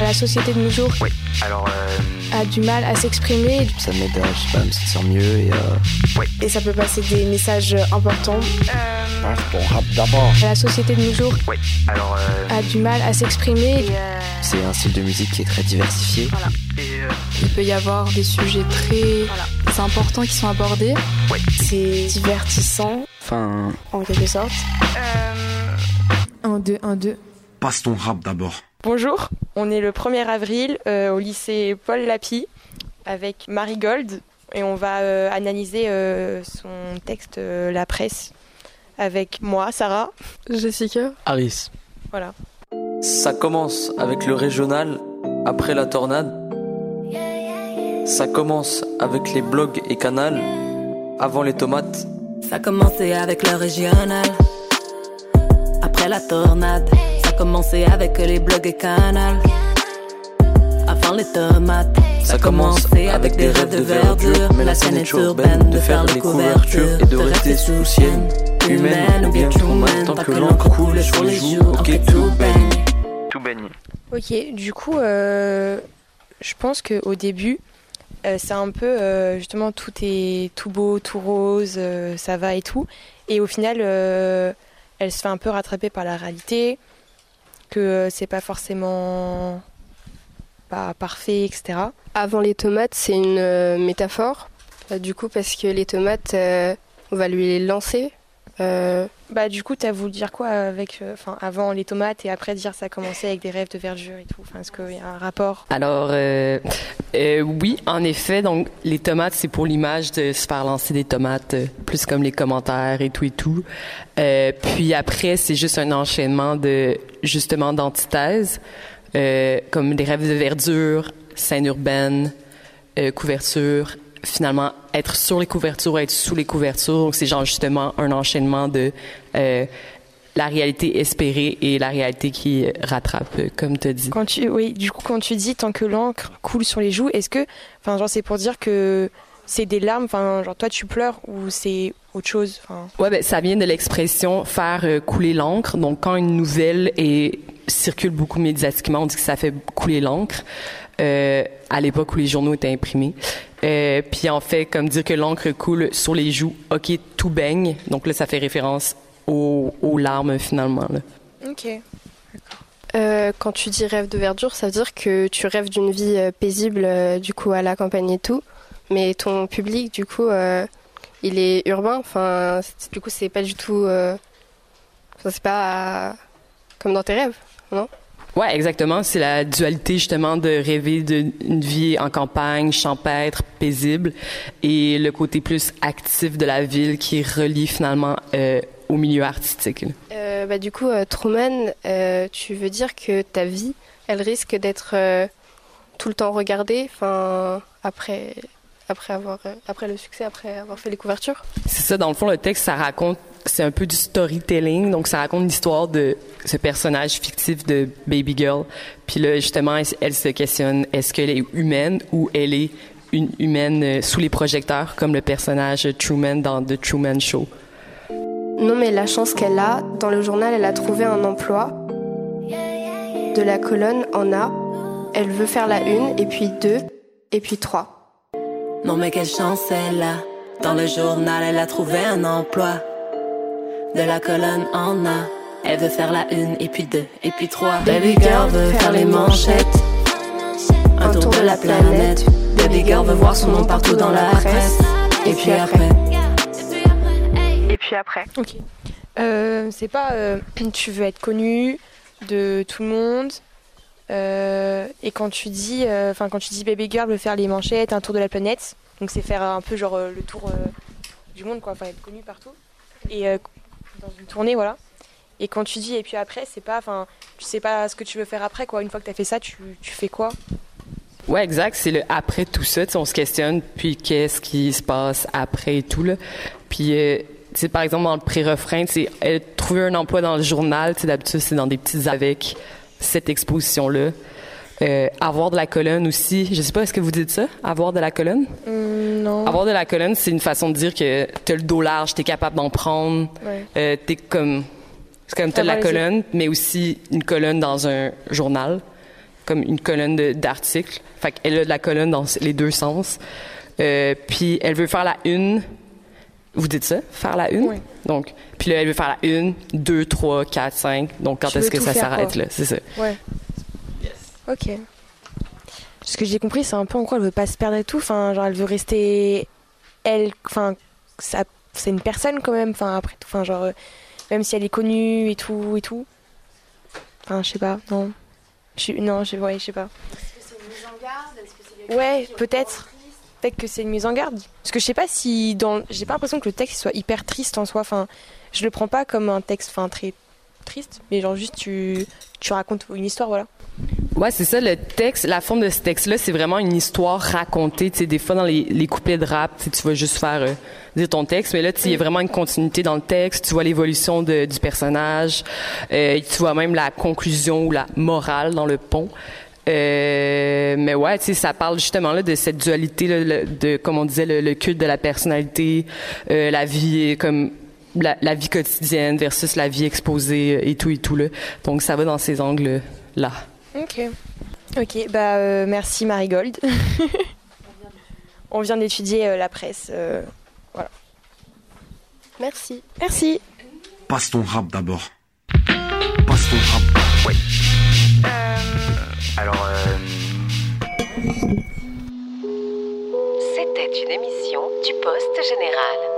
La société de nos jours Oui, alors. Euh... a du mal à s'exprimer. Ça m'aide à, je sais pas, me sentir mieux et. Euh... Oui. Et ça peut passer des messages importants. Euh... Ah, bon rap d'abord. La société de nos jours Oui, alors. Euh... a du mal à s'exprimer. Euh... C'est un style de musique qui est très diversifié. Voilà. Et, euh... Il peut y avoir des sujets très voilà. importants qui sont abordés. Oui. C'est divertissant. Enfin. En quelque sorte. Euh... 1, 2, 1, 2. Passe ton rap d'abord. Bonjour, on est le 1er avril euh, au lycée Paul Lapie avec Marie Gold et on va euh, analyser euh, son texte La presse avec moi, Sarah, Jessica, Harris. Voilà. Ça commence avec le régional, après la tornade. Ça commence avec les blogs et canals, avant les tomates. Ça a commencé avec le régional, après la tornade. Ça a commencé avec les blogs et canals, avant les tomates. Ça a commencé avec des rêves de verdure, mais la scène est urbaine, de faire les couvertures et de rester sous ciel. Humaine ou bien humaine, tant que l'encre coule sur les joues, ok tout baigne. Tout baigne. Ok, du coup, euh, je pense qu'au début, euh, c'est un peu euh, justement tout est tout beau, tout rose, euh, ça va et tout. Et au final, euh, elle se fait un peu rattraper par la réalité, que euh, c'est pas forcément pas parfait, etc. Avant les tomates, c'est une euh, métaphore, euh, du coup, parce que les tomates, on va lui les lancer. Euh, Bah du coup, t'as voulu dire quoi avec, euh, enfin avant les tomates et après dire ça a commencé avec des rêves de verdure et tout. Enfin, est-ce qu'il y a un rapport? Alors, euh, euh, oui, en effet. Donc, les tomates, c'est pour l'image de se faire lancer des tomates, plus comme les commentaires et tout et tout. Euh, puis après, c'est juste un enchaînement de, justement, d'antithèses, euh, comme des rêves de verdure, scène urbaine, euh, couverture. Finalement, être sur les couvertures, être sous les couvertures. Donc, c'est genre justement un enchaînement de euh, la réalité espérée et la réalité qui rattrape, euh, comme tu as dit. Quand tu, oui, du coup, quand tu dis tant que l'encre coule sur les joues, est-ce que, enfin, genre, c'est pour dire que c'est des larmes, enfin, genre, toi, tu pleures ou c'est autre chose, enfin? Ouais, ben, ça vient de l'expression faire euh, couler l'encre. Donc, quand une nouvelle est, circule beaucoup médiatiquement, on dit que ça fait couler l'encre. Euh, à l'époque où les journaux étaient imprimés. Euh, puis en fait, comme dire que l'encre coule sur les joues, ok, tout baigne. Donc là, ça fait référence aux, larmes finalement. Ok. euh, quand tu dis rêve de verdure, ça veut dire que tu rêves d'une vie paisible, du coup, à la campagne et tout. Mais ton public, du coup, il est urbain. Enfin, du coup, c'est pas du tout. c'est pas comme dans tes rêves, non? Ouais, exactement. C'est la dualité justement de rêver d'une vie en campagne, champêtre, paisible, et le côté plus actif de la ville qui relie finalement euh, au milieu artistique. Euh, bah, du coup, euh, Truman, tu veux dire que ta vie, elle risque d'être tout le temps regardée, enfin, après, après avoir, après le succès, après avoir fait les couvertures? C'est ça, dans le fond, le texte, ça raconte, c'est un peu du storytelling, donc ça raconte l'histoire de ce personnage fictif de Baby Girl. Puis là, justement, elle, elle se questionne, est-ce qu'elle est humaine ou elle est une humaine euh, sous les projecteurs, comme le personnage Truman dans The Truman Show? Non, mais la chance qu'elle a, dans le journal, elle a trouvé un emploi. De la colonne en A, elle veut faire la une, et puis deux, et puis trois. Non mais quelle chance elle a. Dans le journal, elle a trouvé un emploi. De la colonne en A. Elle veut faire la une, et puis deux, et puis trois. Baby girl veut faire les manchettes. Un tour de la planète. Baby girl veut voir son nom partout dans la presse. Et puis après. Et puis après. Ok. Euh, c'est pas euh, tu veux être connu de tout le monde. euh, et quand tu dis, euh, enfin quand tu dis baby girl veut faire les manchettes, un tour de la planète, donc c'est faire un peu genre euh, le tour euh, du monde quoi, enfin être connu partout. Et euh, dans une tournée voilà. Et quand tu dis et puis après, c'est pas, enfin tu sais pas ce que tu veux faire après quoi. Une fois que t'as fait ça, tu, tu fais quoi? Ouais, exact. C'est le après tout ça. tu On se questionne, puis qu'est-ce qui se passe après et tout. Là. Puis, euh, tu par exemple, dans le pré-refrain, tu sais, elle trouver un emploi dans le journal. tu sais, D'habitude, c'est dans des petits avec cette exposition-là. Euh, avoir de la colonne aussi. Je sais pas, est-ce que vous dites ça? Avoir de la colonne? Hum, Non. Avoir de la colonne, c'est une façon de dire que t'as le dos large, t'es capable d'en prendre. Ouais. Euh, t'es comme, c'est comme t'as de la colonne, mais aussi une colonne dans un journal. comme une colonne d'articles. Fait qu'elle a de la colonne dans les deux sens. Euh, puis elle veut faire la une. Vous dites ça? Faire la une? Oui. Donc, puis là, elle veut faire la une, deux, trois, quatre, cinq. Donc, quand est-ce que ça s'arrête, là? C'est ça. Ouais. Yes. OK. Ce que j'ai compris, c'est un peu en quoi elle veut pas se perdre et tout. Enfin, genre, elle veut rester. Elle. Enfin, c'est une personne quand même. Enfin, après tout. Enfin, genre. Euh, même si elle est connue et tout et tout. Enfin, je sais pas, non. Je, non, je, ouais, je sais pas. Est-ce que c'est une mise en garde? Ouais, peut-être. Peut-être que c'est une mise en garde. Parce que je sais pas si dans. J'ai pas l'impression que le texte soit hyper triste en soi. Enfin, je le prends pas comme un texte enfin, très triste, mais genre juste tu, tu racontes une histoire, voilà. Ouais, c'est ça, le texte, la forme de ce texte-là, c'est vraiment une histoire racontée. Tu sais, des fois, dans les, les couplets de rap, tu vas juste faire euh, dire ton texte, mais là, il y a vraiment une continuité dans le texte. Tu vois l'évolution du personnage. Euh, tu vois même la conclusion ou la morale dans le pont. Euh, mais ouais, tu sais, ça parle justement là de cette dualité, là, de comme on disait, le, culte de la personnalité, euh, la vie comme la, vie quotidienne versus la vie exposée euh, et tout et tout là. Donc ça va dans ces angles là. Ok. Ok. Bah euh, merci Marie Gold. On vient d'étudier euh, la presse. Voilà. Merci. Merci. Passe ton rap d'abord. Passe ton rap. Ouais. alors. C'était une émission du Poste Général.